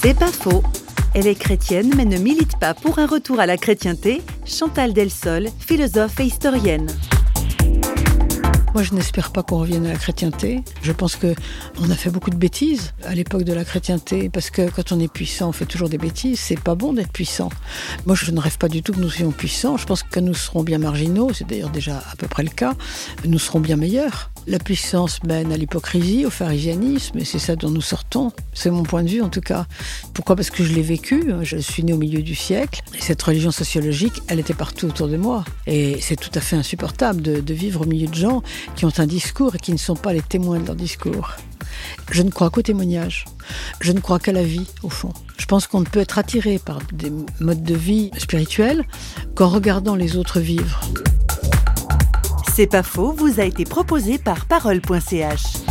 C'est pas faux. Elle est chrétienne mais ne milite pas pour un retour à la chrétienté. Chantal Delsol, philosophe et historienne. Moi, je n'espère pas qu'on revienne à la chrétienté. Je pense que on a fait beaucoup de bêtises à l'époque de la chrétienté, parce que quand on est puissant, on fait toujours des bêtises. C'est pas bon d'être puissant. Moi, je ne rêve pas du tout que nous soyons puissants. Je pense que nous serons bien marginaux, c'est d'ailleurs déjà à peu près le cas, nous serons bien meilleurs. La puissance mène à l'hypocrisie, au pharisianisme, et c'est ça dont nous sortons. C'est mon point de vue en tout cas. Pourquoi? Parce que je l'ai vécu. Je suis né au milieu du siècle. Et cette religion sociologique, elle était partout autour de moi. Et c'est tout à fait insupportable de, vivre au milieu de gens qui ont un discours et qui ne sont pas les témoins de leur discours. Je ne crois qu'au témoignage. Je ne crois qu'à la vie, au fond. Je pense qu'on ne peut être attiré par des modes de vie spirituels qu'en regardant les autres vivre. C'est pas faux, vous a été proposé par parole.ch.